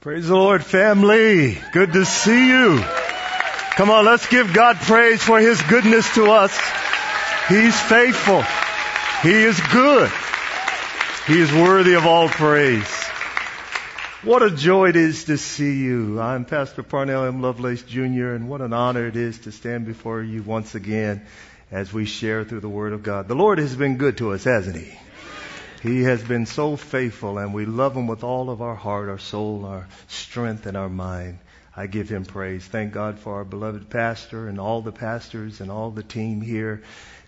Praise the Lord, family. Good to see you. Come on, let's give God praise for His goodness to us. He's faithful. He is good. He is worthy of all praise. What a joy it is to see you. I'm Pastor Parnell M. Lovelace Jr., and what an honor it is to stand before you once again as we share through the Word of God. The Lord has been good to us, hasn't He? He has been so faithful, and we love Him with all of our heart, our soul, our strength, and our mind. I give Him praise. Thank God for our beloved pastor and all the pastors and all the team here.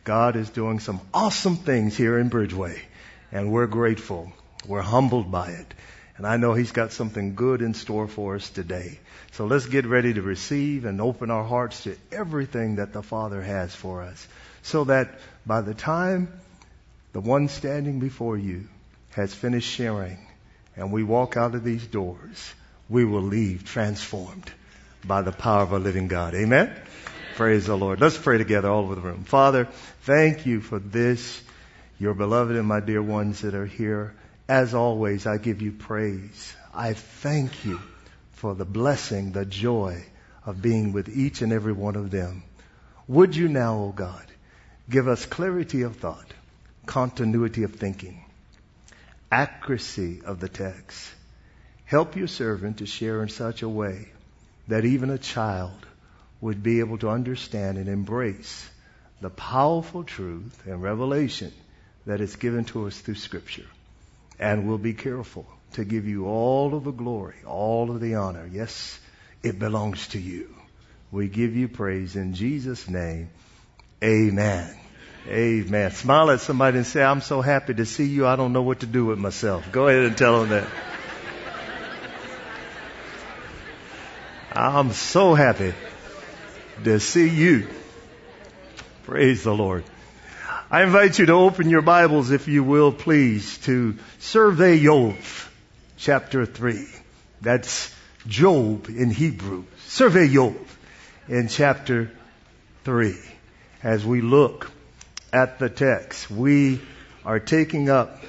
God is doing some awesome things here in Bridgeway, and we're grateful. We're humbled by it. And I know He's got something good in store for us today. So let's get ready to receive and open our hearts to everything that the Father has for us. So that by the time the one standing before you has finished sharing and we walk out of these doors, we will leave transformed by the power of a living God. Amen? Amen? Praise the Lord. Let's pray together all over the room. Father, thank you for this, your beloved and my dear ones that are here. As always, I give you praise. I thank you for the blessing, the joy of being with each and every one of them. Would you now, O oh God, give us clarity of thought continuity of thinking, accuracy of the text. Help your servant to share in such a way that even a child would be able to understand and embrace the powerful truth and revelation that is given to us through Scripture. And we'll be careful to give you all of the glory, all of the honor. Yes, it belongs to you. We give you praise in Jesus' name. Amen. Amen. Smile at somebody and say, I'm so happy to see you. I don't know what to do with myself. Go ahead and tell them that. I'm so happy to see you. Praise the Lord. I invite you to open your Bibles, if you will, please, to Sefer Iyov, chapter 3. That's Job in Hebrew. Sefer Iyov in chapter 3. As we look at the text. We are taking up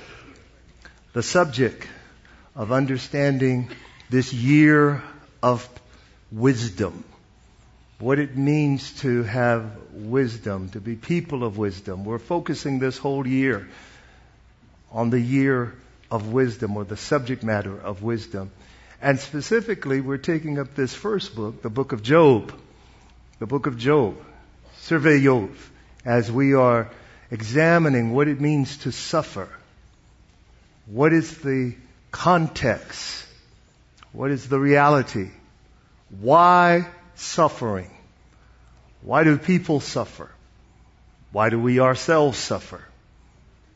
the subject of understanding this year of wisdom. What it means to have wisdom, to be people of wisdom. We're focusing this whole year on the year of wisdom or the subject matter of wisdom. And specifically, we're taking up this first book, the book of Job. The book of Job. Sefer Iyov as we are examining what it means to suffer. What is the context? What is the reality? Why suffering? Why do people suffer? Why do we ourselves suffer?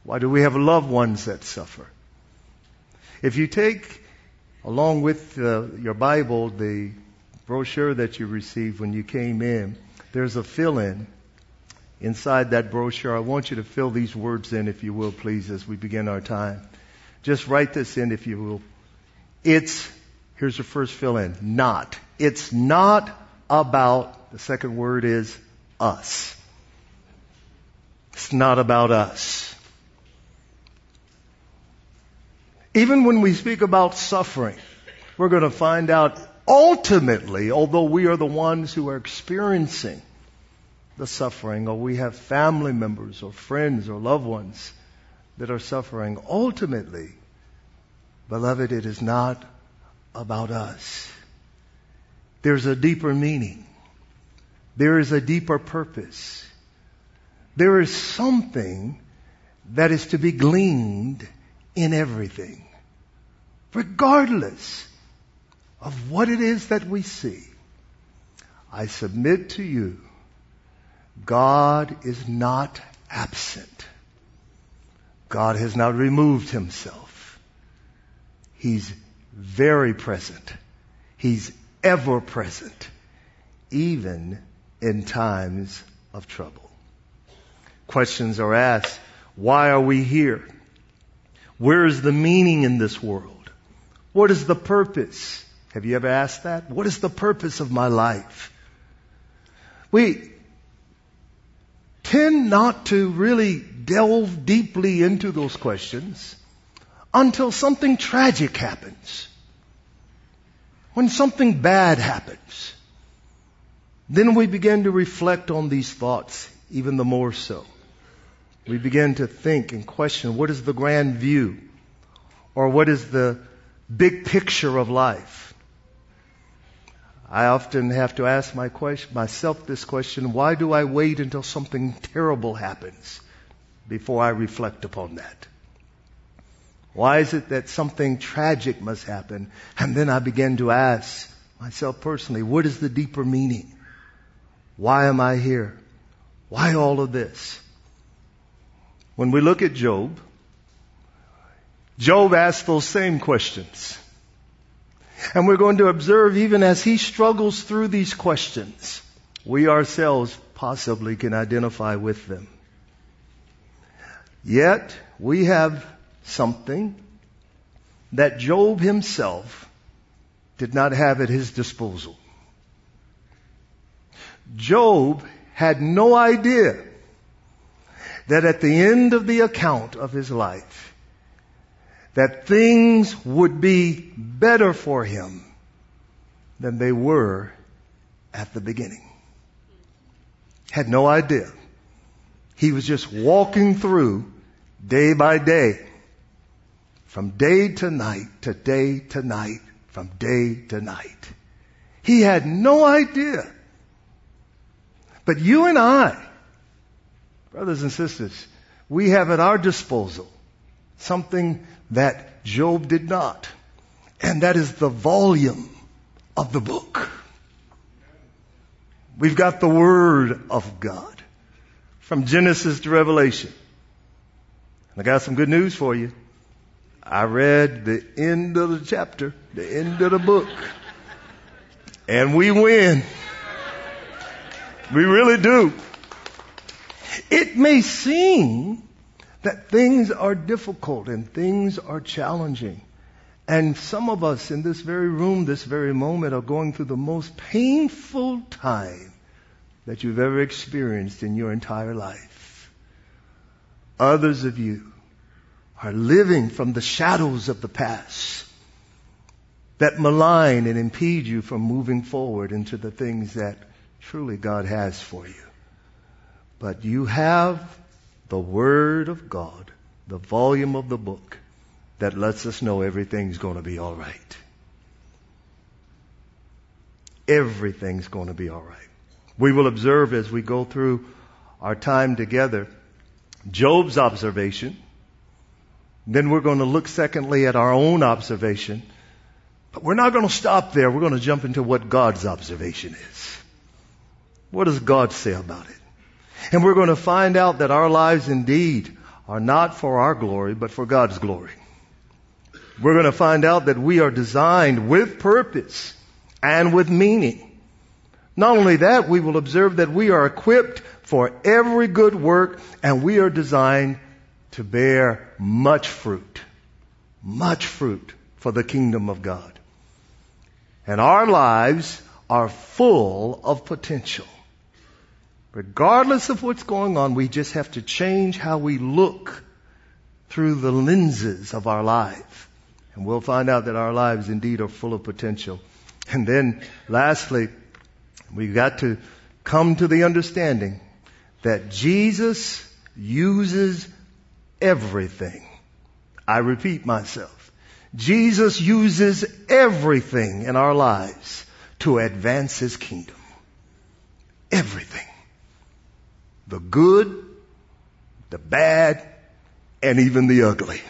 Why do we have loved ones that suffer? If you take along with uh, your Bible the brochure that you received when you came in, there's a fill in inside that brochure. I want you to fill these words in, if you will, please, as we begin our time. Just write this in, if you will. It's, here's the first fill in, not. It's not about, the second word is us. It's not about us. Even when we speak about suffering, we're going to find out ultimately, although we are the ones who are experiencing the suffering, or we have family members or friends or loved ones that are suffering, ultimately, beloved, it is not about us. There's a deeper meaning. There is a deeper purpose. There is something that is to be gleaned in everything, regardless of what it is that we see. I submit to you God is not absent. God has not removed himself. He's very present. He's ever present, even in times of trouble. Questions are asked. Why are we here? Where is the meaning in this world? What is the purpose? Have you ever asked that? What is the purpose of my life? We, tend not to really delve deeply into those questions until something tragic happens. when something bad happens, then we begin to reflect on these thoughts even the more so. We begin to think and question what is the grand view? Or what is the big picture of life? I often have to ask my question, myself this question, why do I wait until something terrible happens before I reflect upon that? Why is it that something tragic must happen? And then I begin to ask myself personally, what is the deeper meaning? Why am I here? Why all of this? When we look at Job, Job asked those same questions. And we're going to observe even as he struggles through these questions, we ourselves possibly can identify with them. Yet, we have something that Job himself did not have at his disposal. Job had no idea that at the end of the account of his life, that things would be better for him than they were at the beginning. Had no idea. He was just walking through day by day from day to night to day to night, from day to night. He had no idea. But you and I, brothers and sisters, we have at our disposal something that Job did not. And that is the volume of the book. We've got the Word of God from Genesis to Revelation. I got some good news for you. I read the end of the chapter, the end of the book, and we win. We really do. It may seem that things are difficult and things are challenging. And some of us in this very room, this very moment, are going through the most painful time that you've ever experienced in your entire life. Others of you are living from the shadows of the past that malign and impede you from moving forward into the things that truly God has for you. But you have the Word of God, the volume of the book that lets us know everything's going to be all right. Everything's going to be all right. We will observe as we go through our time together Job's observation then we're going to look secondly at our own observation. But we're not going to stop there. We're going to jump into what God's observation is. What does God say about it? And we're going to find out that our lives indeed are not for our glory, but for God's glory. We're going to find out that we are designed with purpose and with meaning. Not only that, we will observe that we are equipped for every good work and we are designed to bear much fruit, much fruit for the kingdom of God. And our lives are full of potential. Regardless of what's going on, we just have to change how we look through the lenses of our life. And we'll find out that our lives indeed are full of potential. And then lastly, we've got to come to the understanding that Jesus uses everything. I repeat myself. Jesus uses everything in our lives to advance His kingdom. Everything. The good, the bad, and even the ugly.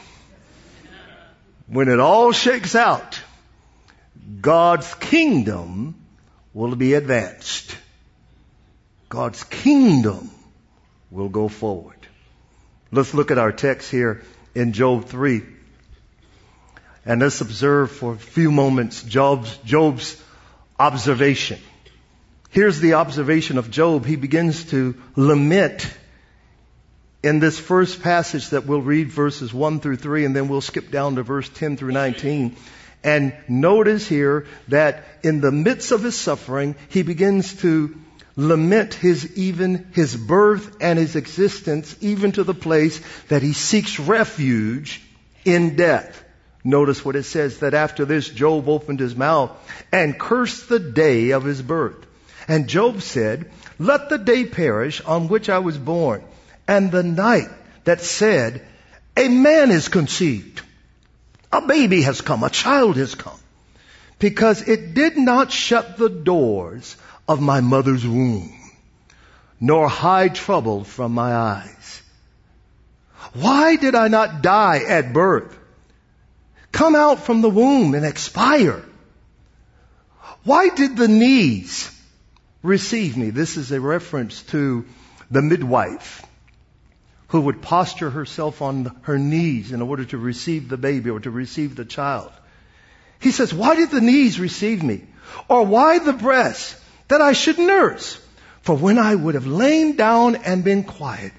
When it all shakes out, God's kingdom will be advanced. God's kingdom will go forward. Let's look at our text here in Job 3. And let's observe for a few moments Job's, Job's observation. Here's the observation of Job. He begins to lament in this first passage that we'll read verses 1 through 3 and then we'll skip down to verse 10 through 19. And notice here that in the midst of his suffering, he begins to lament his even his birth and his existence even to the place that he seeks refuge in death. Notice what it says that after this, Job opened his mouth and cursed the day of his birth. And Job said, let the day perish on which I was born and the night that said, a man is conceived. A baby has come. A child has come. Because it did not shut the doors of my mother's womb, nor hide trouble from my eyes. Why did I not die at birth? Come out from the womb and expire. Why did the knees receive me? This is a reference to the midwife who would posture herself on her knees in order to receive the baby or to receive the child. He says, why did the knees receive me? Or why the breasts that I should nurse? For when I would have lain down and been quiet,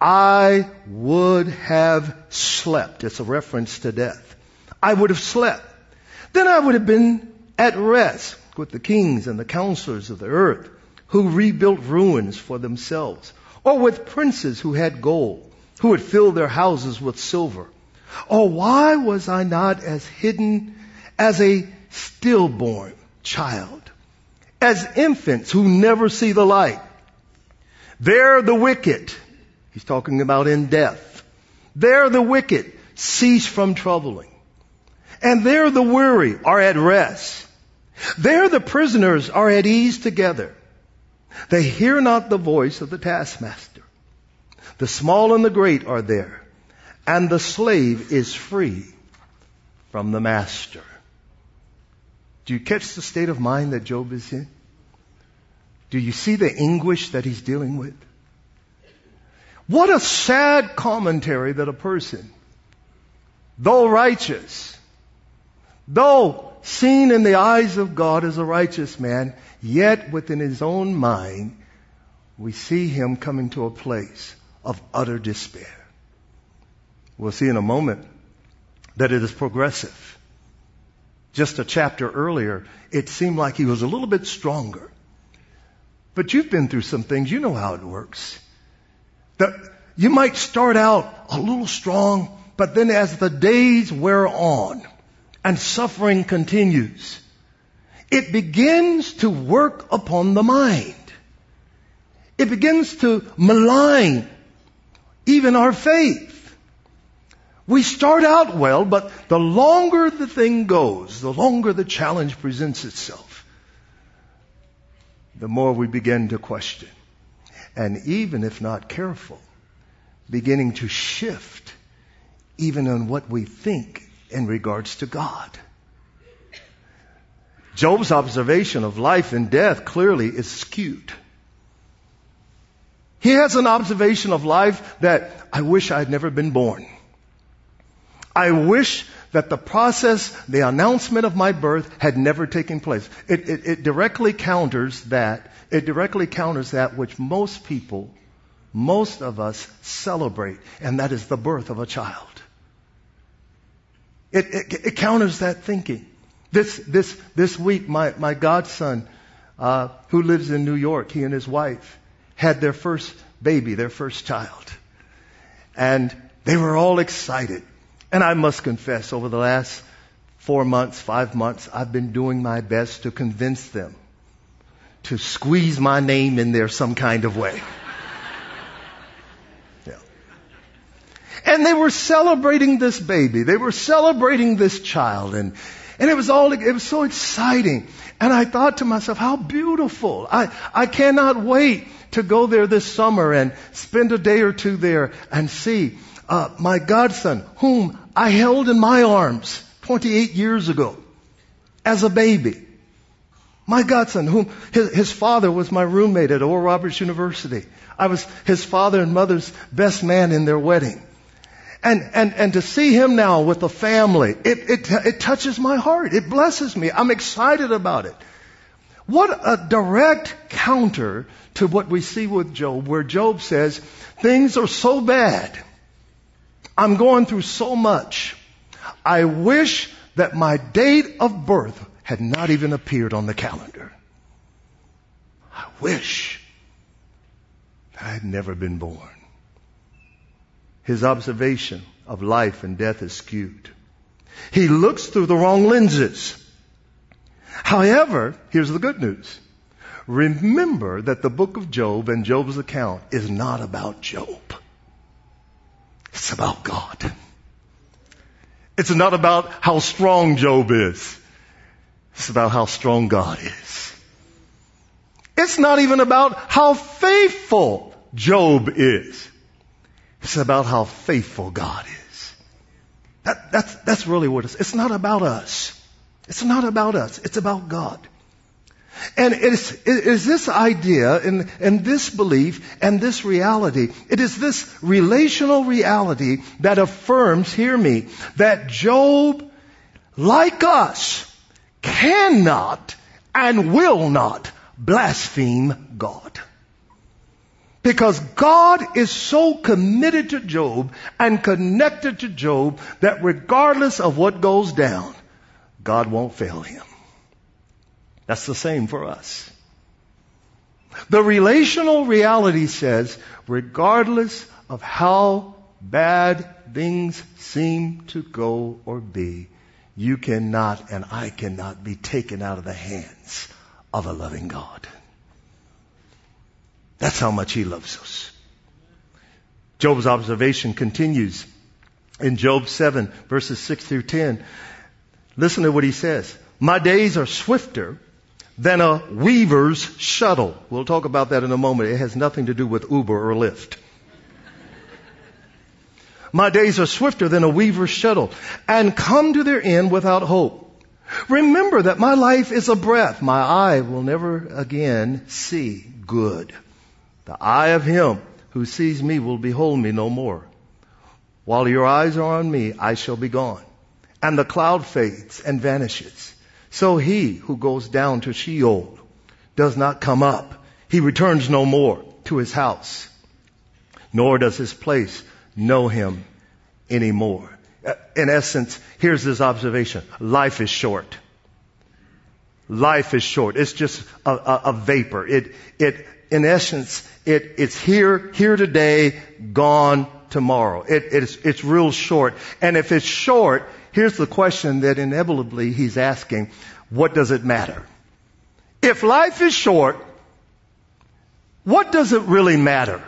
I would have slept. It's a reference to death. I would have slept. Then I would have been at rest with the kings and the counselors of the earth who rebuilt ruins for themselves, or with princes who had gold, who had filled their houses with silver. Or why was I not as hidden as a stillborn child, as infants who never see the light? There the wicked He's talking about in death. There the wicked cease from troubling. And there the weary are at rest. There the prisoners are at ease together. They hear not the voice of the taskmaster. The small and the great are there. And the slave is free from the master. Do you catch the state of mind that Job is in? Do you see the anguish that he's dealing with? What a sad commentary that a person, though righteous, though seen in the eyes of God as a righteous man, yet within his own mind, we see him coming to a place of utter despair. We'll see in a moment that it is progressive. Just a chapter earlier, it seemed like he was a little bit stronger. But you've been through some things, you know how it works. The, you might start out a little strong, but then as the days wear on and suffering continues, it begins to work upon the mind. It begins to malign even our faith. We start out well, but the longer the thing goes, the longer the challenge presents itself, the more we begin to question and even if not careful, beginning to shift even on what we think in regards to God. Job's observation of life and death clearly is skewed. He has an observation of life that I wish I had never been born. I wish that the process, the announcement of my birth had never taken place. It, it, it directly counters that it directly counters that which most people, most of us celebrate, and that is the birth of a child. It, it, it counters that thinking. This, this, this week, my, my godson, uh, who lives in New York, he and his wife had their first baby, their first child. And they were all excited. And I must confess, over the last four months, five months, I've been doing my best to convince them to squeeze my name in there some kind of way. And they were celebrating this baby. They were celebrating this child and, and it was all, it was so exciting. And I thought to myself, how beautiful. I, I cannot wait to go there this summer and spend a day or two there and see uh, my godson, whom I held in my arms 28 years ago as a baby. My godson, whom his, his, father was my roommate at Oral Roberts University. I was his father and mother's best man in their wedding. And, and, and to see him now with a family, it, it, it touches my heart. It blesses me. I'm excited about it. What a direct counter to what we see with Job, where Job says, things are so bad. I'm going through so much. I wish that my date of birth had not even appeared on the calendar. I wish I had never been born. His observation of life and death is skewed. He looks through the wrong lenses. However, here's the good news. Remember that the book of Job and Job's account is not about Job. It's about God. It's not about how strong Job is. It's about how strong God is. It's not even about how faithful Job is. It's about how faithful God is. That, that's, that's really what it's, it's not about us. It's not about us. It's about God. And it is, it is this idea and, and this belief and this reality, it is this relational reality that affirms, hear me, that Job, like us, cannot and will not blaspheme God. Because God is so committed to Job and connected to Job that regardless of what goes down, God won't fail him. That's the same for us. The relational reality says, regardless of how bad things seem to go or be, you cannot and I cannot be taken out of the hands of a loving God. That's how much He loves us. Job's observation continues in Job 7 verses 6 through 10. Listen to what he says. My days are swifter than a weaver's shuttle. We'll talk about that in a moment. It has nothing to do with Uber or Lyft. My days are swifter than a weaver's shuttle and come to their end without hope. Remember that my life is a breath. My eye will never again see good. The eye of him who sees me will behold me no more. While your eyes are on me, I shall be gone. And the cloud fades and vanishes. So he who goes down to Sheol does not come up. He returns no more to his house, nor does his place know him anymore. Uh, in essence, here's his observation. Life is short. Life is short. It's just a, a, a vapor. It, it, in essence, it, it's here, here today, gone tomorrow. It, it's, it's real short. And if it's short, Here's the question that inevitably he's asking. What does it matter? If life is short, what does it really matter?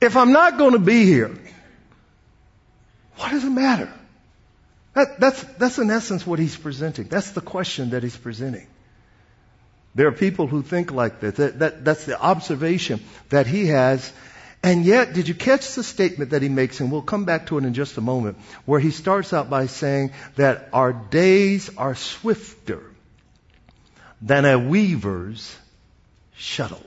If I'm not going to be here, what does it matter? That, that's, that's in essence what he's presenting. That's the question that he's presenting. There are people who think like this. That, that, that's the observation that he has and yet, did you catch the statement that he makes? And we'll come back to it in just a moment, where he starts out by saying that our days are swifter than a weaver's shuttle.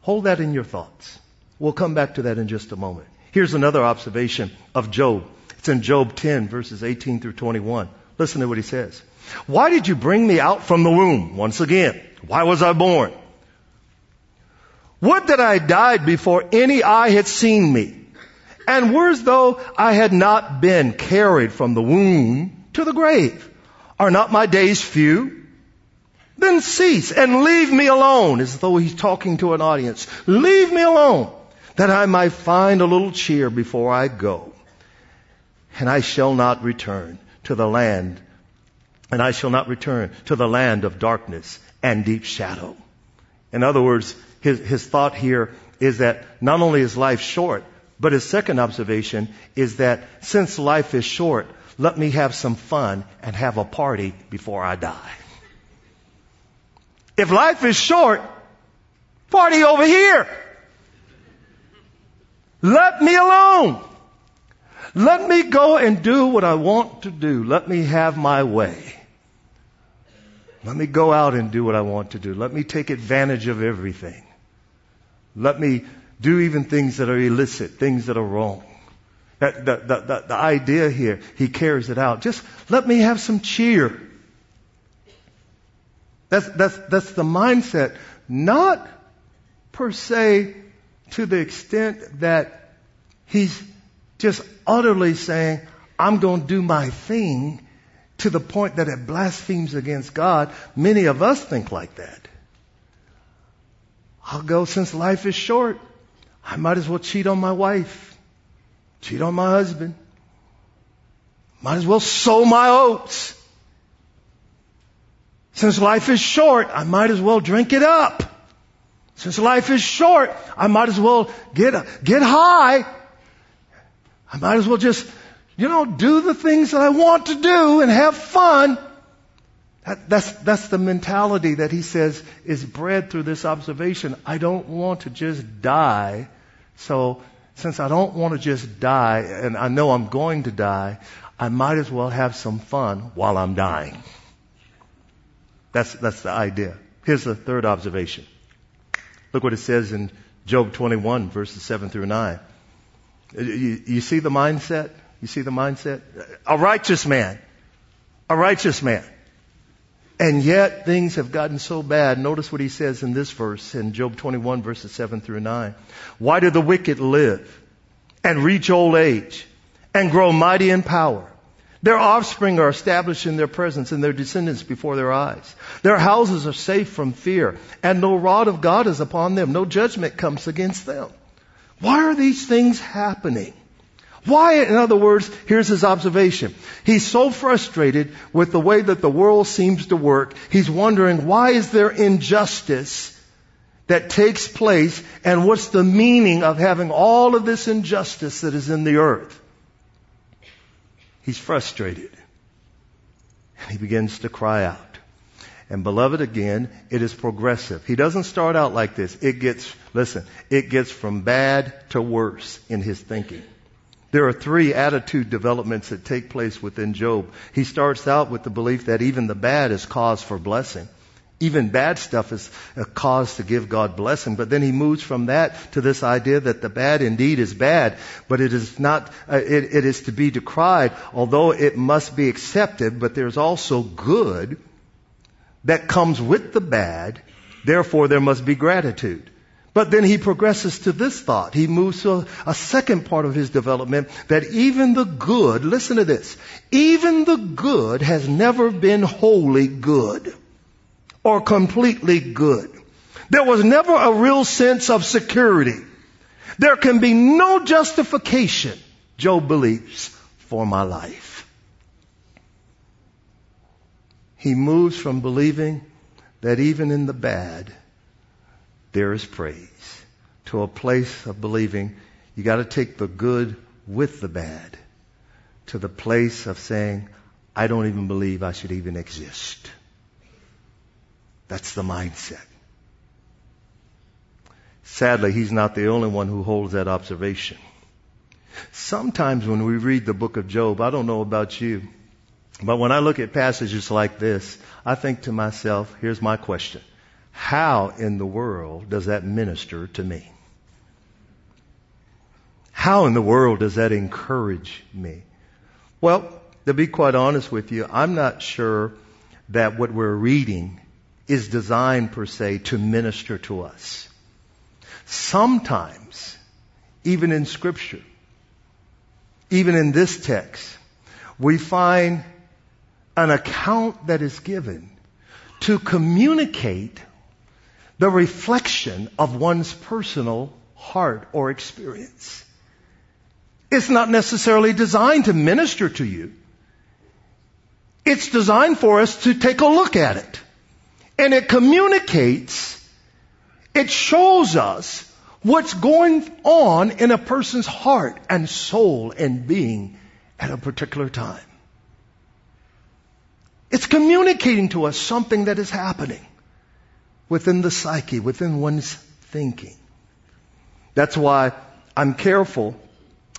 Hold that in your thoughts. We'll come back to that in just a moment. Here's another observation of Job. It's in Job 10 verses 18 through 21. Listen to what he says. Why did you bring me out from the womb? Once again, why was I born? Would that I died before any eye had seen me. And were as though I had not been carried from the womb to the grave. Are not my days few? Then cease and leave me alone, as though he's talking to an audience. Leave me alone, that I might find a little cheer before I go. And I shall not return to the land, and I shall not return to the land of darkness and deep shadow. In other words, his, his thought here is that not only is life short, but his second observation is that since life is short, let me have some fun and have a party before I die. If life is short, party over here. Let me alone. Let me go and do what I want to do. Let me have my way. Let me go out and do what I want to do. Let me take advantage of everything. Let me do even things that are illicit, things that are wrong. That, the, the, idea here, he carries it out. Just let me have some cheer. That's, that's, that's the mindset. Not per se to the extent that he's just utterly saying, I'm going to do my thing to the point that it blasphemes against God. Many of us think like that. I'll go since life is short. I might as well cheat on my wife. cheat on my husband. Might as well sow my oats. Since life is short, I might as well drink it up. Since life is short, I might as well get, get high. I might as well just, you know, do the things that I want to do and have fun. That, that's, that's the mentality that he says is bred through this observation. I don't want to just die. So since I don't want to just die and I know I'm going to die, I might as well have some fun while I'm dying. That's, that's the idea. Here's the third observation. Look what it says in Job 21 verses 7 through 9. You, you see the mindset? You see the mindset? A righteous man. A righteous man. And yet things have gotten so bad. Notice what he says in this verse in Job 21 verses 7 through 9. Why do the wicked live and reach old age and grow mighty in power? Their offspring are established in their presence and their descendants before their eyes. Their houses are safe from fear and no rod of God is upon them. No judgment comes against them. Why are these things happening? Why, in other words, here's his observation. He's so frustrated with the way that the world seems to work. He's wondering why is there injustice that takes place and what's the meaning of having all of this injustice that is in the earth? He's frustrated. And he begins to cry out. And beloved, again, it is progressive. He doesn't start out like this. It gets, listen, it gets from bad to worse in his thinking. There are three attitude developments that take place within Job. He starts out with the belief that even the bad is cause for blessing. Even bad stuff is a cause to give God blessing. But then he moves from that to this idea that the bad indeed is bad, but it is not, uh, it, it is to be decried, although it must be accepted, but there's also good that comes with the bad. Therefore there must be gratitude. But then he progresses to this thought. He moves to a, a, second part of his development that even the good, listen to this, even the good has never been wholly good or completely good. There was never a real sense of security. There can be no justification, Job believes, for my life. He moves from believing that even in the bad, there is praise. To a place of believing you got to take the good with the bad. To the place of saying, I don't even believe I should even exist. That's the mindset. Sadly, he's not the only one who holds that observation. Sometimes when we read the book of Job, I don't know about you, but when I look at passages like this, I think to myself, here's my question. How in the world does that minister to me? How in the world does that encourage me? Well, to be quite honest with you, I'm not sure that what we're reading is designed per se to minister to us. Sometimes, even in scripture, even in this text, we find an account that is given to communicate the reflection of one's personal heart or experience. It's not necessarily designed to minister to you. It's designed for us to take a look at it. And it communicates, it shows us what's going on in a person's heart and soul and being at a particular time. It's communicating to us something that is happening within the psyche, within one's thinking. That's why I'm careful.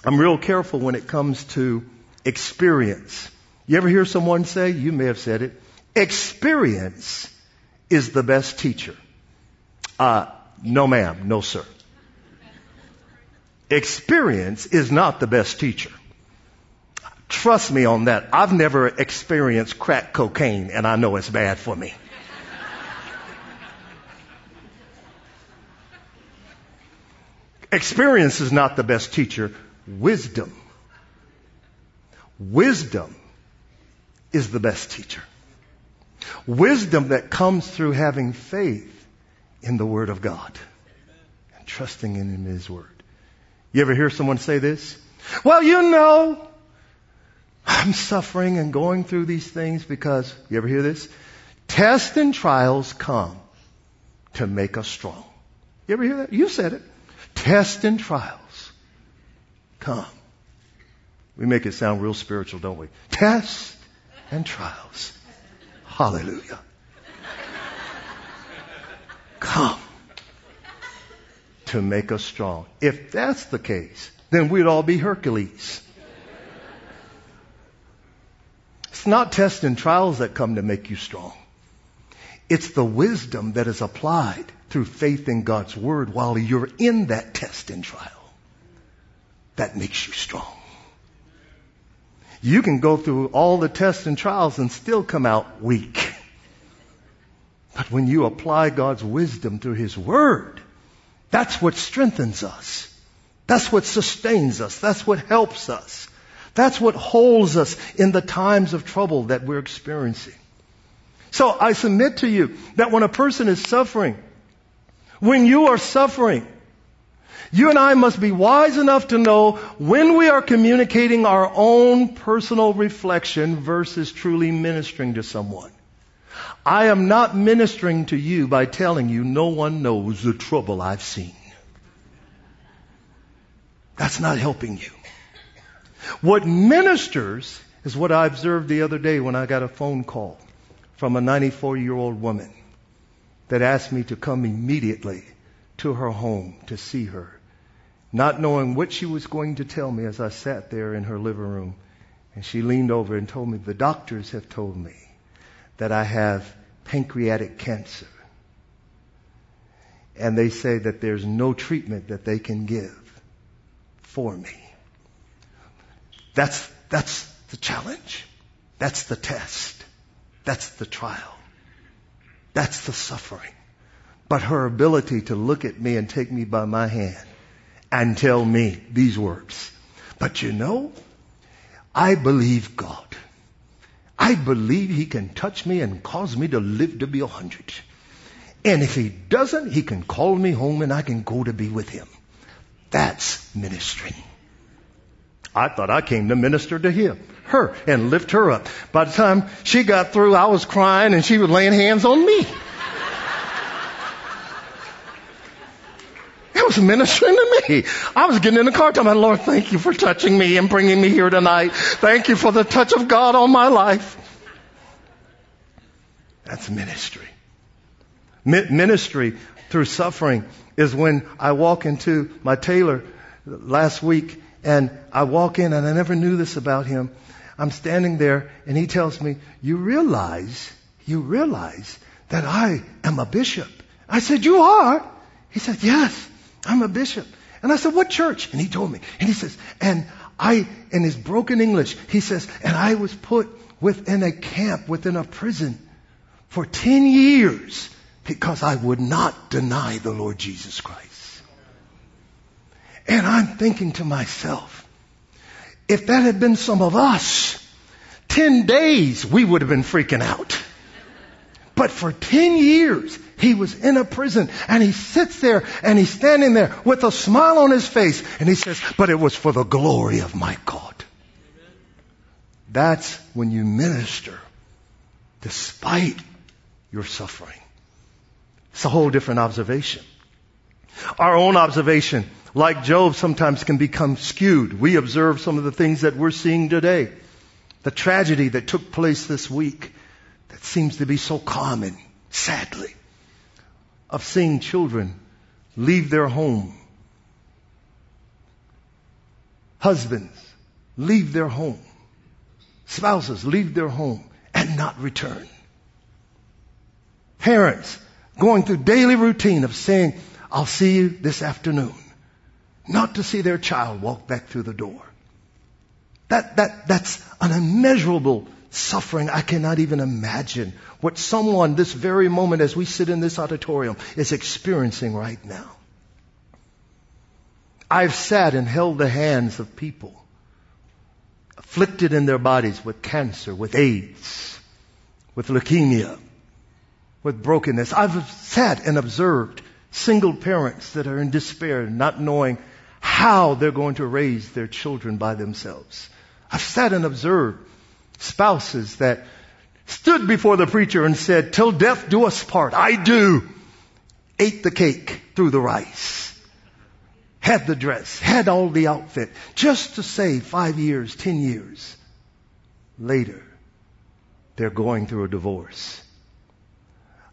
I'm real careful when it comes to experience. You ever hear someone say, you may have said it, experience is the best teacher. Uh, no ma'am, no sir. Experience is not the best teacher. Trust me on that. I've never experienced crack cocaine and I know it's bad for me. Experience is not the best teacher. Wisdom. Wisdom is the best teacher. Wisdom that comes through having faith in the Word of God and trusting in His Word. You ever hear someone say this? Well, you know, I'm suffering and going through these things because, you ever hear this? Tests and trials come to make us strong. You ever hear that? You said it. Tests and trials come. We make it sound real spiritual, don't we? Tests and trials. Hallelujah. Come to make us strong. If that's the case, then we'd all be Hercules. It's not tests and trials that come to make you strong. It's the wisdom that is applied through faith in God's Word while you're in that test and trial that makes you strong. You can go through all the tests and trials and still come out weak. But when you apply God's wisdom through His Word, that's what strengthens us. That's what sustains us. That's what helps us. That's what holds us in the times of trouble that we're experiencing. So I submit to you that when a person is suffering, when you are suffering, you and I must be wise enough to know when we are communicating our own personal reflection versus truly ministering to someone. I am not ministering to you by telling you no one knows the trouble I've seen. That's not helping you. What ministers is what I observed the other day when I got a phone call from a 94 year old woman that asked me to come immediately to her home to see her, not knowing what she was going to tell me as I sat there in her living room. And she leaned over and told me, the doctors have told me that I have pancreatic cancer. And they say that there's no treatment that they can give for me. That's, that's the challenge. That's the test. That's the trial. That's the suffering. But her ability to look at me and take me by my hand and tell me these words. But you know, I believe God. I believe He can touch me and cause me to live to be a hundred. And if He doesn't, He can call me home and I can go to be with Him. That's ministry. I thought I came to minister to him, her, and lift her up. By the time she got through, I was crying and she was laying hands on me. It was ministering to me. I was getting in the car telling my Lord, thank you for touching me and bringing me here tonight. Thank you for the touch of God on my life. That's ministry. Mi- ministry through suffering is when I walk into my tailor last week and I walk in and I never knew this about him. I'm standing there and he tells me, you realize, you realize that I am a bishop. I said, you are? He said, yes, I'm a bishop. And I said, what church? And he told me. And he says, and I, in his broken English, he says, and I was put within a camp, within a prison for 10 years because I would not deny the Lord Jesus Christ. And I'm thinking to myself, if that had been some of us, 10 days we would have been freaking out. But for 10 years, he was in a prison and he sits there and he's standing there with a smile on his face and he says, but it was for the glory of my God. That's when you minister despite your suffering. It's a whole different observation. Our own observation like Job, sometimes can become skewed. We observe some of the things that we're seeing today. The tragedy that took place this week that seems to be so common, sadly, of seeing children leave their home. Husbands leave their home. Spouses leave their home and not return. Parents going through daily routine of saying, I'll see you this afternoon not to see their child walk back through the door. That, that, that's an immeasurable suffering. I cannot even imagine what someone this very moment as we sit in this auditorium is experiencing right now. I've sat and held the hands of people afflicted in their bodies with cancer, with AIDS, with leukemia, with brokenness. I've sat and observed single parents that are in despair, not knowing how they're going to raise their children by themselves. I've sat and observed spouses that stood before the preacher and said, till death do us part. I do. Ate the cake through the rice. Had the dress, had all the outfit, just to say five years, ten years later, they're going through a divorce.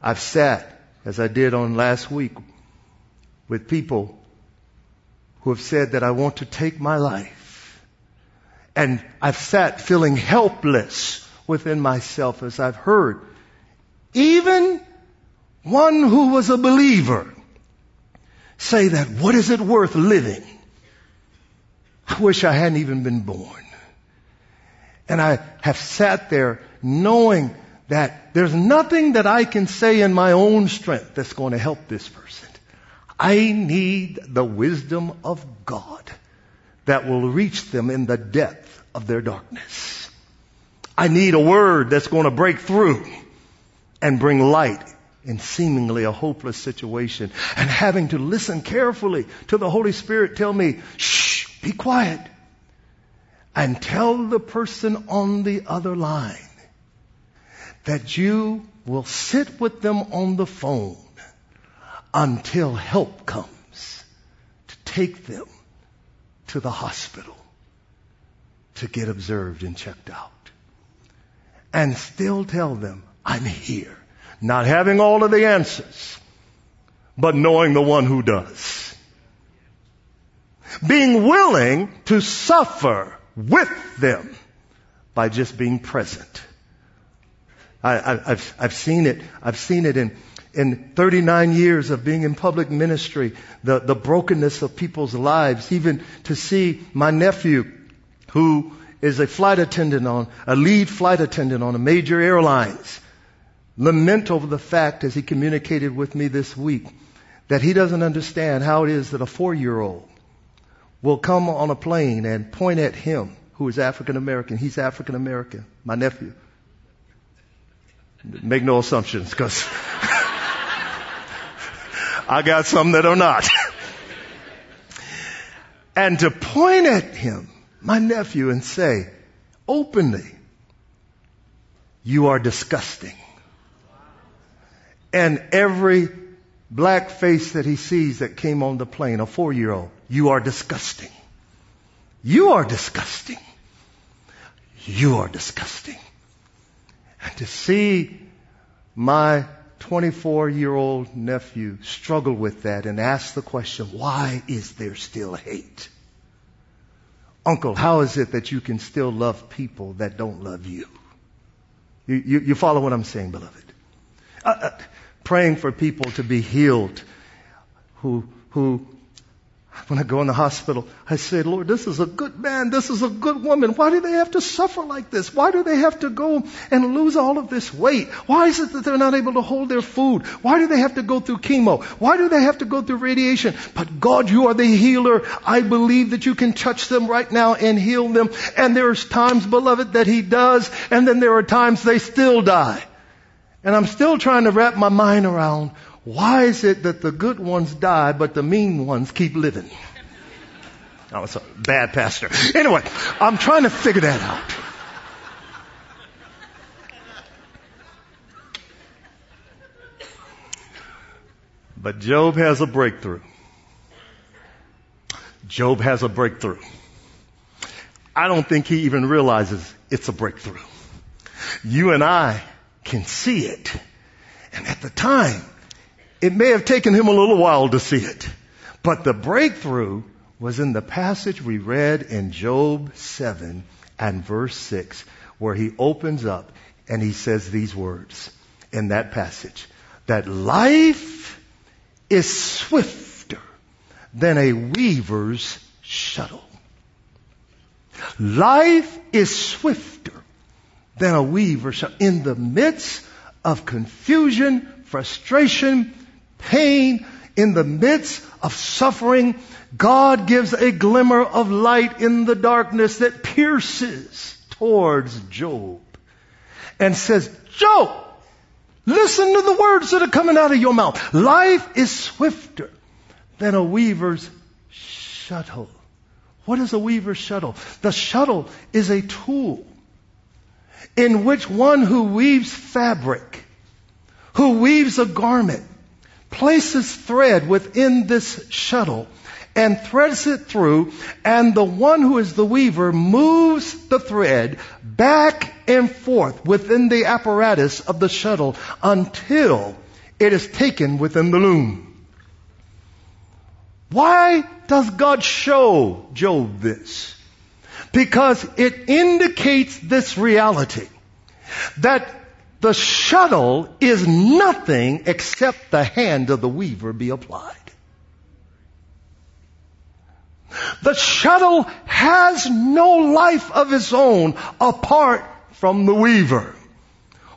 I've sat, as I did on last week, with people who have said that I want to take my life. And I've sat feeling helpless within myself as I've heard even one who was a believer say that what is it worth living? I wish I hadn't even been born. And I have sat there knowing that there's nothing that I can say in my own strength that's going to help this person. I need the wisdom of God that will reach them in the depth of their darkness. I need a word that's going to break through and bring light in seemingly a hopeless situation and having to listen carefully to the Holy Spirit tell me, shh, be quiet and tell the person on the other line that you will sit with them on the phone until help comes to take them to the hospital to get observed and checked out. And still tell them, I'm here. Not having all of the answers, but knowing the one who does. Being willing to suffer with them by just being present. I, have I've seen it. I've seen it in, in 39 years of being in public ministry, the, the brokenness of people's lives, even to see my nephew who is a flight attendant on, a lead flight attendant on a major airlines, lament over the fact as he communicated with me this week that he doesn't understand how it is that a four year old will come on a plane and point at him who is African American. He's African American, my nephew. Make no assumptions because I got some that are not. and to point at him, my nephew, and say openly, you are disgusting. And every black face that he sees that came on the plane, a four year old, you are disgusting. You are disgusting. You are disgusting. And to see my 24 year old nephew struggle with that and ask the question, why is there still hate? Uncle, how is it that you can still love people that don't love you? You, you, you follow what I'm saying, beloved? Uh, uh, praying for people to be healed who, who when I go in the hospital, I say, Lord, this is a good man. This is a good woman. Why do they have to suffer like this? Why do they have to go and lose all of this weight? Why is it that they're not able to hold their food? Why do they have to go through chemo? Why do they have to go through radiation? But God, you are the healer. I believe that you can touch them right now and heal them. And there's times, beloved, that He does. And then there are times they still die. And I'm still trying to wrap my mind around why is it that the good ones die, but the mean ones keep living? Oh, I was a bad pastor. Anyway, I'm trying to figure that out. But Job has a breakthrough. Job has a breakthrough. I don't think he even realizes it's a breakthrough. You and I can see it. And at the time, it may have taken him a little while to see it, but the breakthrough was in the passage we read in Job 7 and verse 6, where he opens up and he says these words in that passage that life is swifter than a weaver's shuttle. Life is swifter than a weaver's shuttle. In the midst of confusion, frustration, pain, in the midst of suffering, God gives a glimmer of light in the darkness that pierces towards Job and says, Job, listen to the words that are coming out of your mouth. Life is swifter than a weaver's shuttle. What is a weaver's shuttle? The shuttle is a tool in which one who weaves fabric, who weaves a garment, places thread within this shuttle and threads it through, and the one who is the weaver moves the thread back and forth within the apparatus of the shuttle until it is taken within the loom. Why does God show Job this? Because it indicates this reality that the shuttle is nothing except the hand of the weaver be applied. The shuttle has no life of its own apart from the weaver.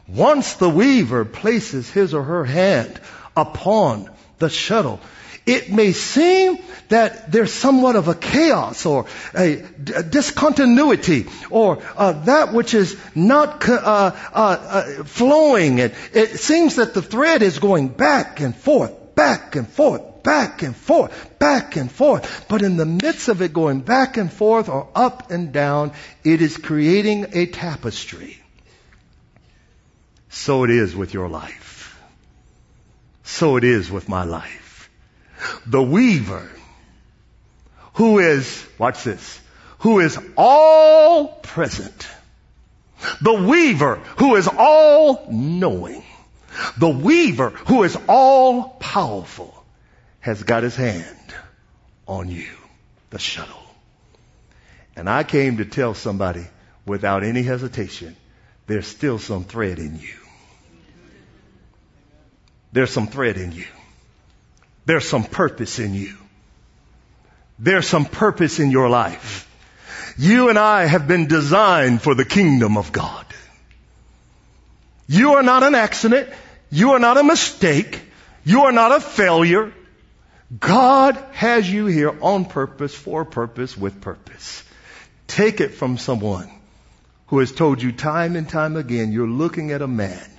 Once the weaver places his or her hand upon the shuttle, it may seem that there's somewhat of a chaos or a discontinuity or uh, that which is not uh, uh, uh, flowing. It, it seems that the thread is going back and forth, back and forth, back and forth, back and forth. But in the midst of it going back and forth or up and down, it is creating a tapestry. So it is with your life. So it is with my life. The weaver who is, watch this, who is all present. The weaver who is all knowing. The weaver who is all powerful has got his hand on you, the shuttle. And I came to tell somebody without any hesitation, there's still some thread in you. There's some thread in you. There's some purpose in you. There's some purpose in your life. You and I have been designed for the kingdom of God. You are not an accident. You are not a mistake. You are not a failure. God has you here on purpose, for purpose, with purpose. Take it from someone who has told you time and time again you're looking at a man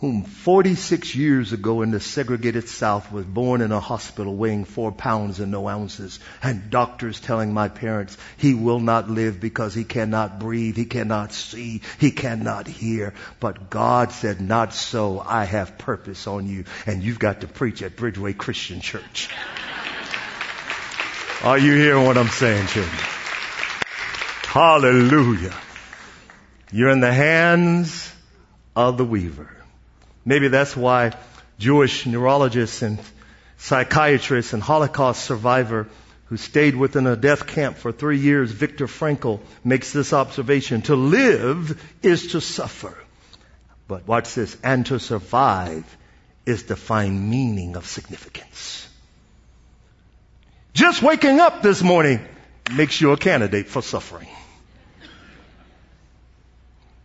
whom 46 years ago in the segregated South was born in a hospital weighing four pounds and no ounces, and doctors telling my parents he will not live because he cannot breathe, he cannot see, he cannot hear. But God said, not so, I have purpose on you, and you've got to preach at Bridgeway Christian Church. Are you hearing what I'm saying, children? Hallelujah. You're in the hands of the weaver. Maybe that's why Jewish neurologists and psychiatrists and Holocaust survivor who stayed within a death camp for three years, Viktor Frankl, makes this observation. To live is to suffer. But watch this. And to survive is to find meaning of significance. Just waking up this morning makes you a candidate for suffering.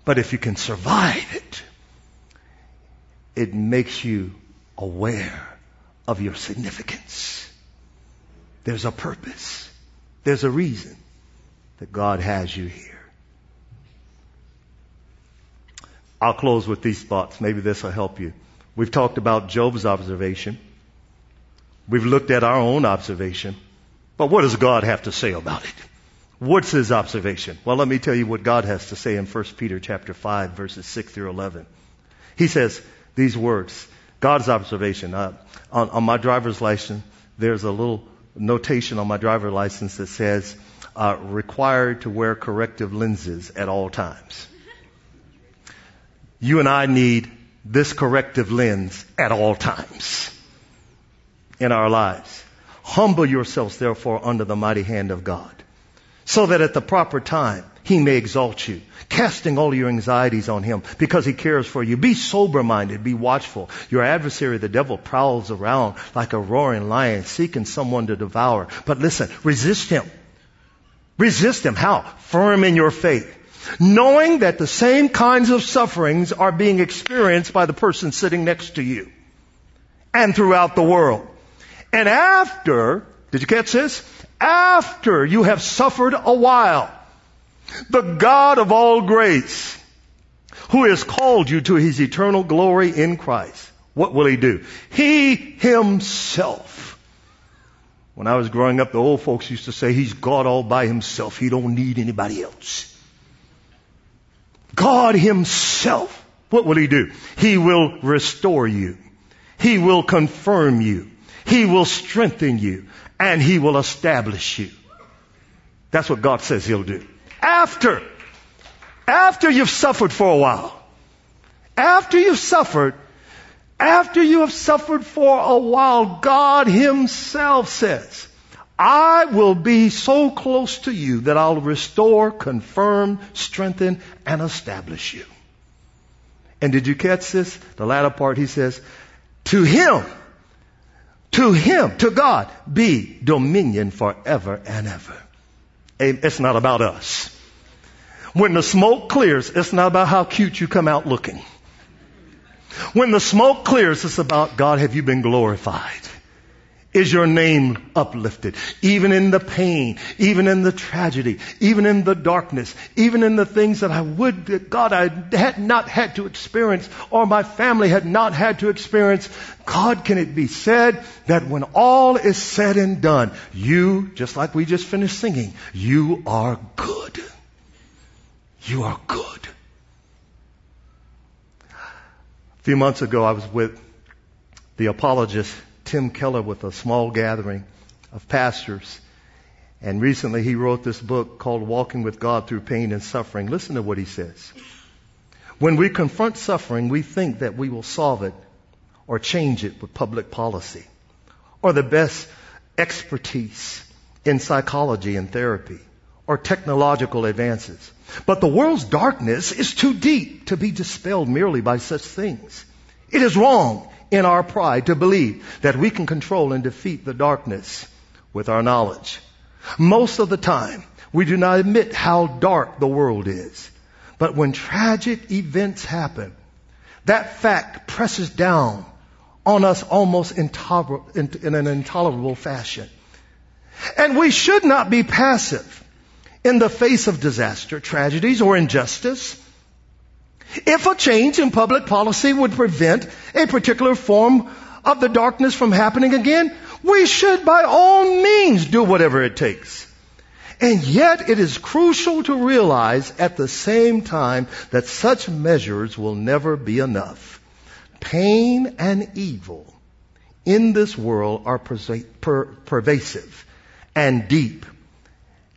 But if you can survive it, it makes you aware of your significance. There's a purpose. There's a reason that God has you here. I'll close with these thoughts. Maybe this will help you. We've talked about Job's observation. We've looked at our own observation. But what does God have to say about it? What's his observation? Well, let me tell you what God has to say in 1 Peter chapter 5 verses 6 through 11. He says, these words. God's observation. Uh, on, on, my driver's license, there's a little notation on my driver's license that says, uh, required to wear corrective lenses at all times. You and I need this corrective lens at all times in our lives. Humble yourselves, therefore, under the mighty hand of God, so that at the proper time he may exalt you, casting all your anxieties on him because he cares for you. Be sober minded, be watchful. Your adversary, the devil, prowls around like a roaring lion seeking someone to devour. But listen, resist him. Resist him. How? Firm in your faith. Knowing that the same kinds of sufferings are being experienced by the person sitting next to you and throughout the world. And after, did you catch this? After you have suffered a while, the God of all grace, who has called you to his eternal glory in Christ. What will he do? He himself When I was growing up, the old folks used to say, He's God all by Himself. He don't need anybody else. God Himself, what will He do? He will restore you. He will confirm you. He will strengthen you. And He will establish you. That's what God says He'll do. After, after you've suffered for a while, after you've suffered, after you have suffered for a while, God Himself says, I will be so close to you that I'll restore, confirm, strengthen, and establish you. And did you catch this? The latter part, he says, to him, to him, to God, be dominion forever and ever. It's not about us. When the smoke clears, it's not about how cute you come out looking. When the smoke clears, it's about God, have you been glorified? Is your name uplifted? Even in the pain, even in the tragedy, even in the darkness, even in the things that I would, that God, I had not had to experience or my family had not had to experience. God, can it be said that when all is said and done, you, just like we just finished singing, you are good. You are good. A few months ago, I was with the apologist Tim Keller with a small gathering of pastors. And recently he wrote this book called Walking with God Through Pain and Suffering. Listen to what he says. When we confront suffering, we think that we will solve it or change it with public policy or the best expertise in psychology and therapy or technological advances. But the world's darkness is too deep to be dispelled merely by such things. It is wrong in our pride to believe that we can control and defeat the darkness with our knowledge. Most of the time, we do not admit how dark the world is. But when tragic events happen, that fact presses down on us almost in an intolerable fashion. And we should not be passive in the face of disaster, tragedies, or injustice. If a change in public policy would prevent a particular form of the darkness from happening again, we should by all means do whatever it takes. And yet it is crucial to realize at the same time that such measures will never be enough. Pain and evil in this world are pervasive and deep,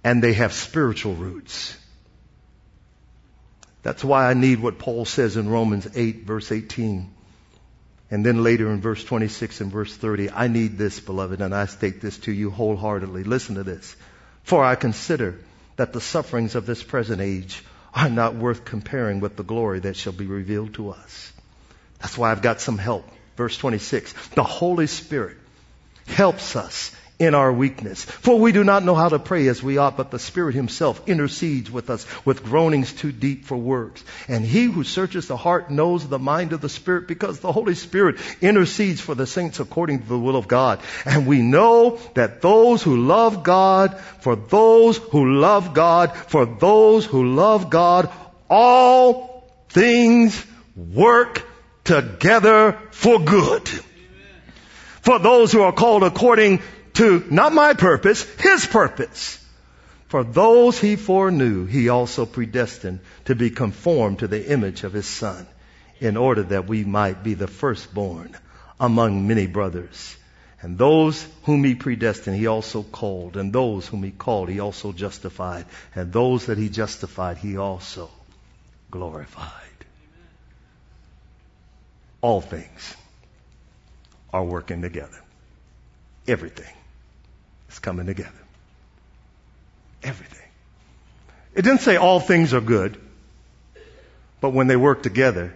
and they have spiritual roots. That's why I need what Paul says in Romans 8 verse 18. And then later in verse 26 and verse 30, I need this, beloved, and I state this to you wholeheartedly. Listen to this. For I consider that the sufferings of this present age are not worth comparing with the glory that shall be revealed to us. That's why I've got some help. Verse 26. The Holy Spirit helps us in our weakness. For we do not know how to pray as we ought, but the Spirit Himself intercedes with us with groanings too deep for words. And He who searches the heart knows the mind of the Spirit because the Holy Spirit intercedes for the saints according to the will of God. And we know that those who love God, for those who love God, for those who love God, all things work together for good. For those who are called according to not my purpose, his purpose. For those he foreknew, he also predestined to be conformed to the image of his son, in order that we might be the firstborn among many brothers. And those whom he predestined, he also called. And those whom he called, he also justified. And those that he justified, he also glorified. All things are working together. Everything is coming together. Everything. It didn't say all things are good, but when they work together,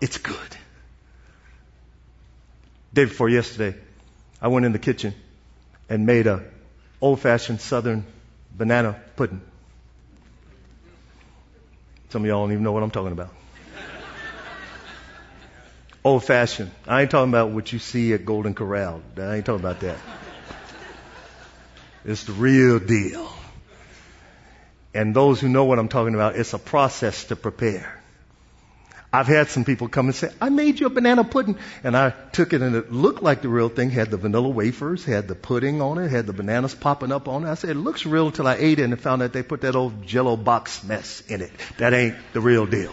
it's good. Day before yesterday, I went in the kitchen and made a old fashioned southern banana pudding. Some of y'all don't even know what I'm talking about. old fashioned. I ain't talking about what you see at Golden Corral. I ain't talking about that. It's the real deal. And those who know what I'm talking about, it's a process to prepare. I've had some people come and say, I made you a banana pudding. And I took it and it looked like the real thing, had the vanilla wafers, had the pudding on it, had the bananas popping up on it. I said, it looks real until I ate it and found out they put that old jello box mess in it. That ain't the real deal.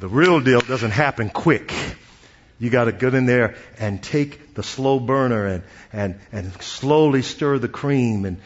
The real deal doesn't happen quick. You got to get in there and take the slow burner and, and, and slowly stir the cream and,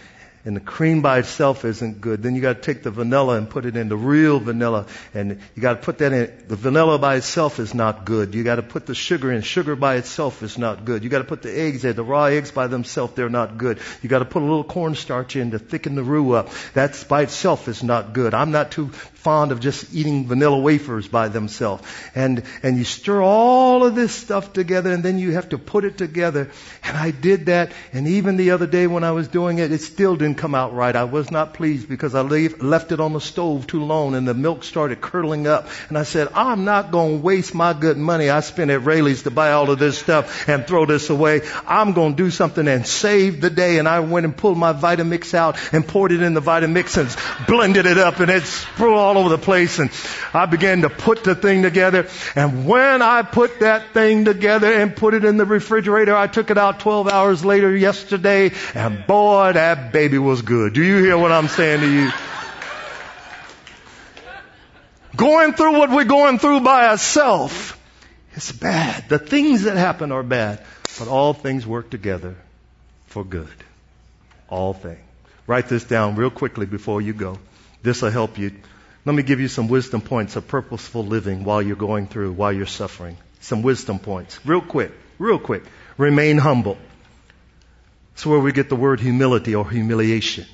and the cream by itself isn't good. Then you got to take the vanilla and put it in the real vanilla, and you got to put that in. The vanilla by itself is not good. You got to put the sugar in. Sugar by itself is not good. You got to put the eggs in. The raw eggs by themselves they're not good. You got to put a little cornstarch in to thicken the roux up. That's by itself is not good. I'm not too fond of just eating vanilla wafers by themselves. And, and you stir all of this stuff together and then you have to put it together. And I did that. And even the other day when I was doing it, it still didn't come out right. I was not pleased because I leave, left it on the stove too long and the milk started curdling up. And I said, I'm not going to waste my good money I spent at Raley's to buy all of this stuff and throw this away. I'm going to do something and save the day. And I went and pulled my Vitamix out and poured it in the Vitamix and blended it up and it it's all over the place and I began to put the thing together. And when I put that thing together and put it in the refrigerator, I took it out 12 hours later yesterday and boy, that baby was good. Do you hear what I'm saying to you? Going through what we're going through by ourselves is bad. The things that happen are bad, but all things work together for good. All things. Write this down real quickly before you go. This will help you let me give you some wisdom points of purposeful living while you're going through, while you're suffering. Some wisdom points. Real quick, real quick. Remain humble. That's where we get the word humility or humiliation.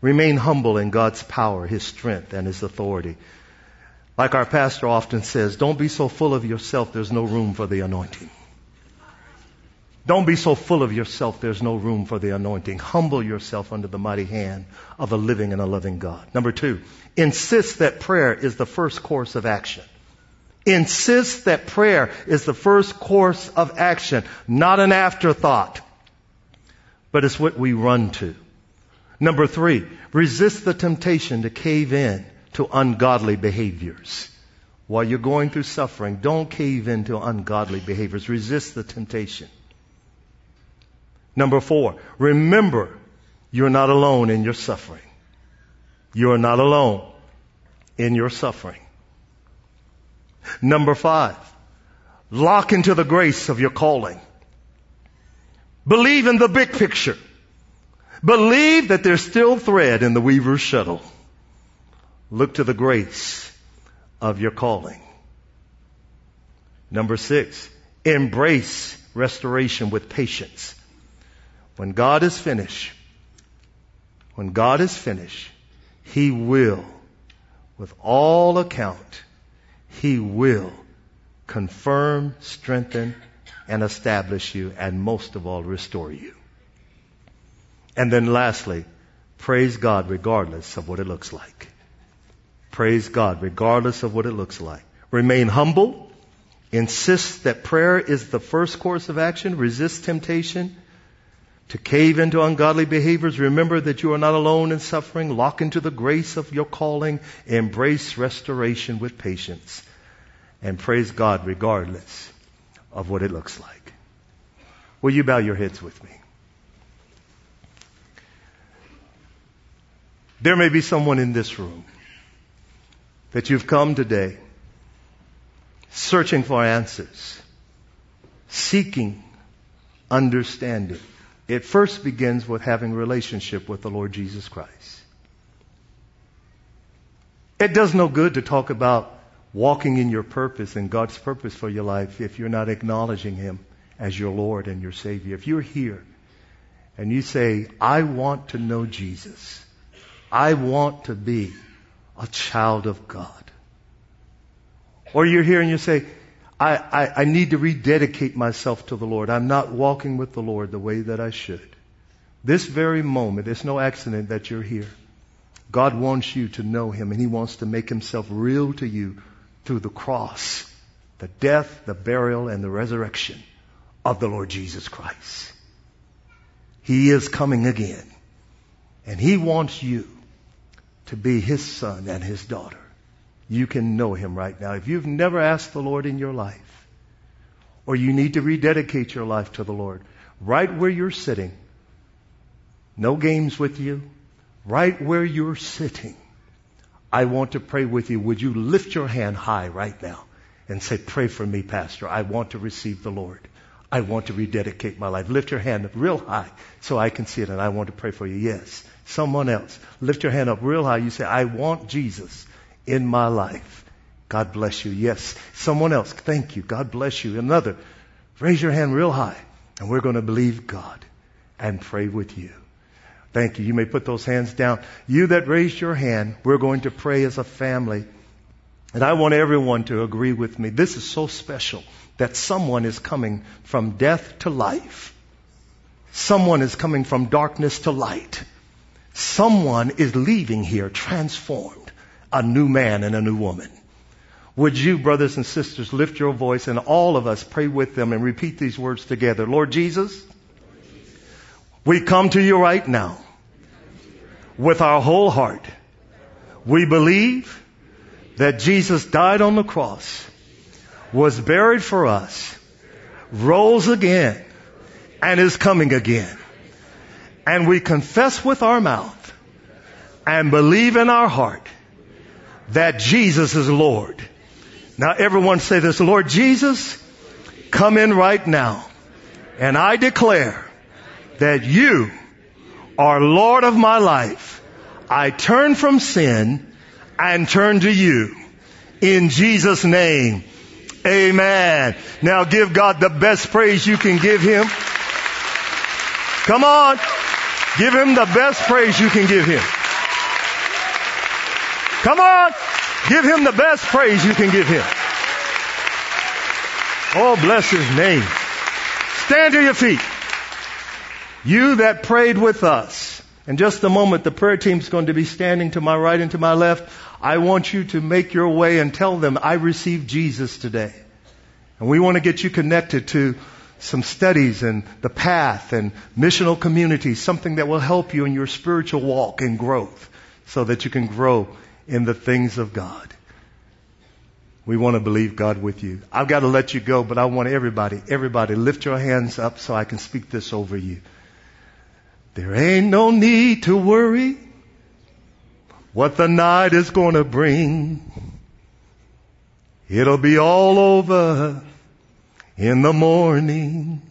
Remain humble in God's power, His strength, and His authority. Like our pastor often says, don't be so full of yourself there's no room for the anointing. Don't be so full of yourself, there's no room for the anointing. Humble yourself under the mighty hand of a living and a loving God. Number two, insist that prayer is the first course of action. Insist that prayer is the first course of action, not an afterthought, but it's what we run to. Number three, resist the temptation to cave in to ungodly behaviors. While you're going through suffering, don't cave in to ungodly behaviors. Resist the temptation. Number four, remember you're not alone in your suffering. You are not alone in your suffering. Number five, lock into the grace of your calling. Believe in the big picture. Believe that there's still thread in the weaver's shuttle. Look to the grace of your calling. Number six, embrace restoration with patience. When God is finished, when God is finished, He will, with all account, He will confirm, strengthen, and establish you, and most of all, restore you. And then lastly, praise God regardless of what it looks like. Praise God regardless of what it looks like. Remain humble. Insist that prayer is the first course of action. Resist temptation to cave into ungodly behaviors, remember that you are not alone in suffering. Lock into the grace of your calling. Embrace restoration with patience. And praise God regardless of what it looks like. Will you bow your heads with me? There may be someone in this room that you've come today searching for answers, seeking understanding. It first begins with having relationship with the Lord Jesus Christ. It does no good to talk about walking in your purpose and God's purpose for your life if you're not acknowledging Him as your Lord and your Savior. If you're here and you say, I want to know Jesus. I want to be a child of God. Or you're here and you say, I, I, I need to rededicate myself to the Lord. I'm not walking with the Lord the way that I should. This very moment, it's no accident that you're here. God wants you to know Him and He wants to make Himself real to you through the cross, the death, the burial, and the resurrection of the Lord Jesus Christ. He is coming again. And He wants you to be His son and His daughter. You can know Him right now. If you've never asked the Lord in your life, or you need to rededicate your life to the Lord, right where you're sitting, no games with you, right where you're sitting, I want to pray with you. Would you lift your hand high right now and say, Pray for me, Pastor. I want to receive the Lord. I want to rededicate my life. Lift your hand up real high so I can see it and I want to pray for you. Yes. Someone else. Lift your hand up real high. You say, I want Jesus in my life. God bless you. Yes. Someone else. Thank you. God bless you. Another. Raise your hand real high and we're going to believe God and pray with you. Thank you. You may put those hands down. You that raised your hand, we're going to pray as a family. And I want everyone to agree with me. This is so special that someone is coming from death to life. Someone is coming from darkness to light. Someone is leaving here transformed, a new man and a new woman. Would you, brothers and sisters, lift your voice and all of us pray with them and repeat these words together. Lord Jesus, we come to you right now with our whole heart. We believe that Jesus died on the cross was buried for us, rose again, and is coming again. And we confess with our mouth and believe in our heart that Jesus is Lord. Now everyone say this, Lord Jesus, come in right now. And I declare that you are Lord of my life. I turn from sin and turn to you. In Jesus' name. Amen. Now give God the best praise you can give Him. Come on. Give Him the best praise you can give Him. Come on. Give Him the best praise you can give Him. Oh, bless His name. Stand to your feet. You that prayed with us. In just a moment, the prayer team's going to be standing to my right and to my left. I want you to make your way and tell them, I received Jesus today. And we want to get you connected to some studies and the path and missional communities, something that will help you in your spiritual walk and growth so that you can grow in the things of God. We want to believe God with you. I've got to let you go, but I want everybody, everybody lift your hands up so I can speak this over you. There ain't no need to worry what the night is going to bring. It'll be all over in the morning.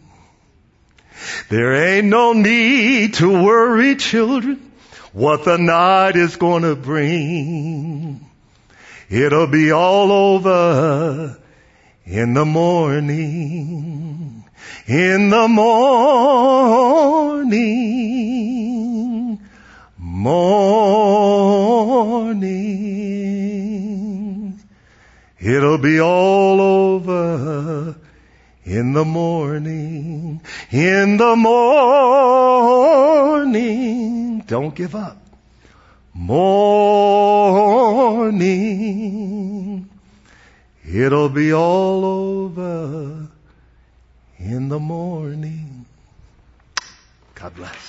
There ain't no need to worry, children, what the night is going to bring. It'll be all over in the morning. In the morning morning. It'll be all over in the morning. In the morning. Don't give up. Morning. It'll be all over in the morning. God bless.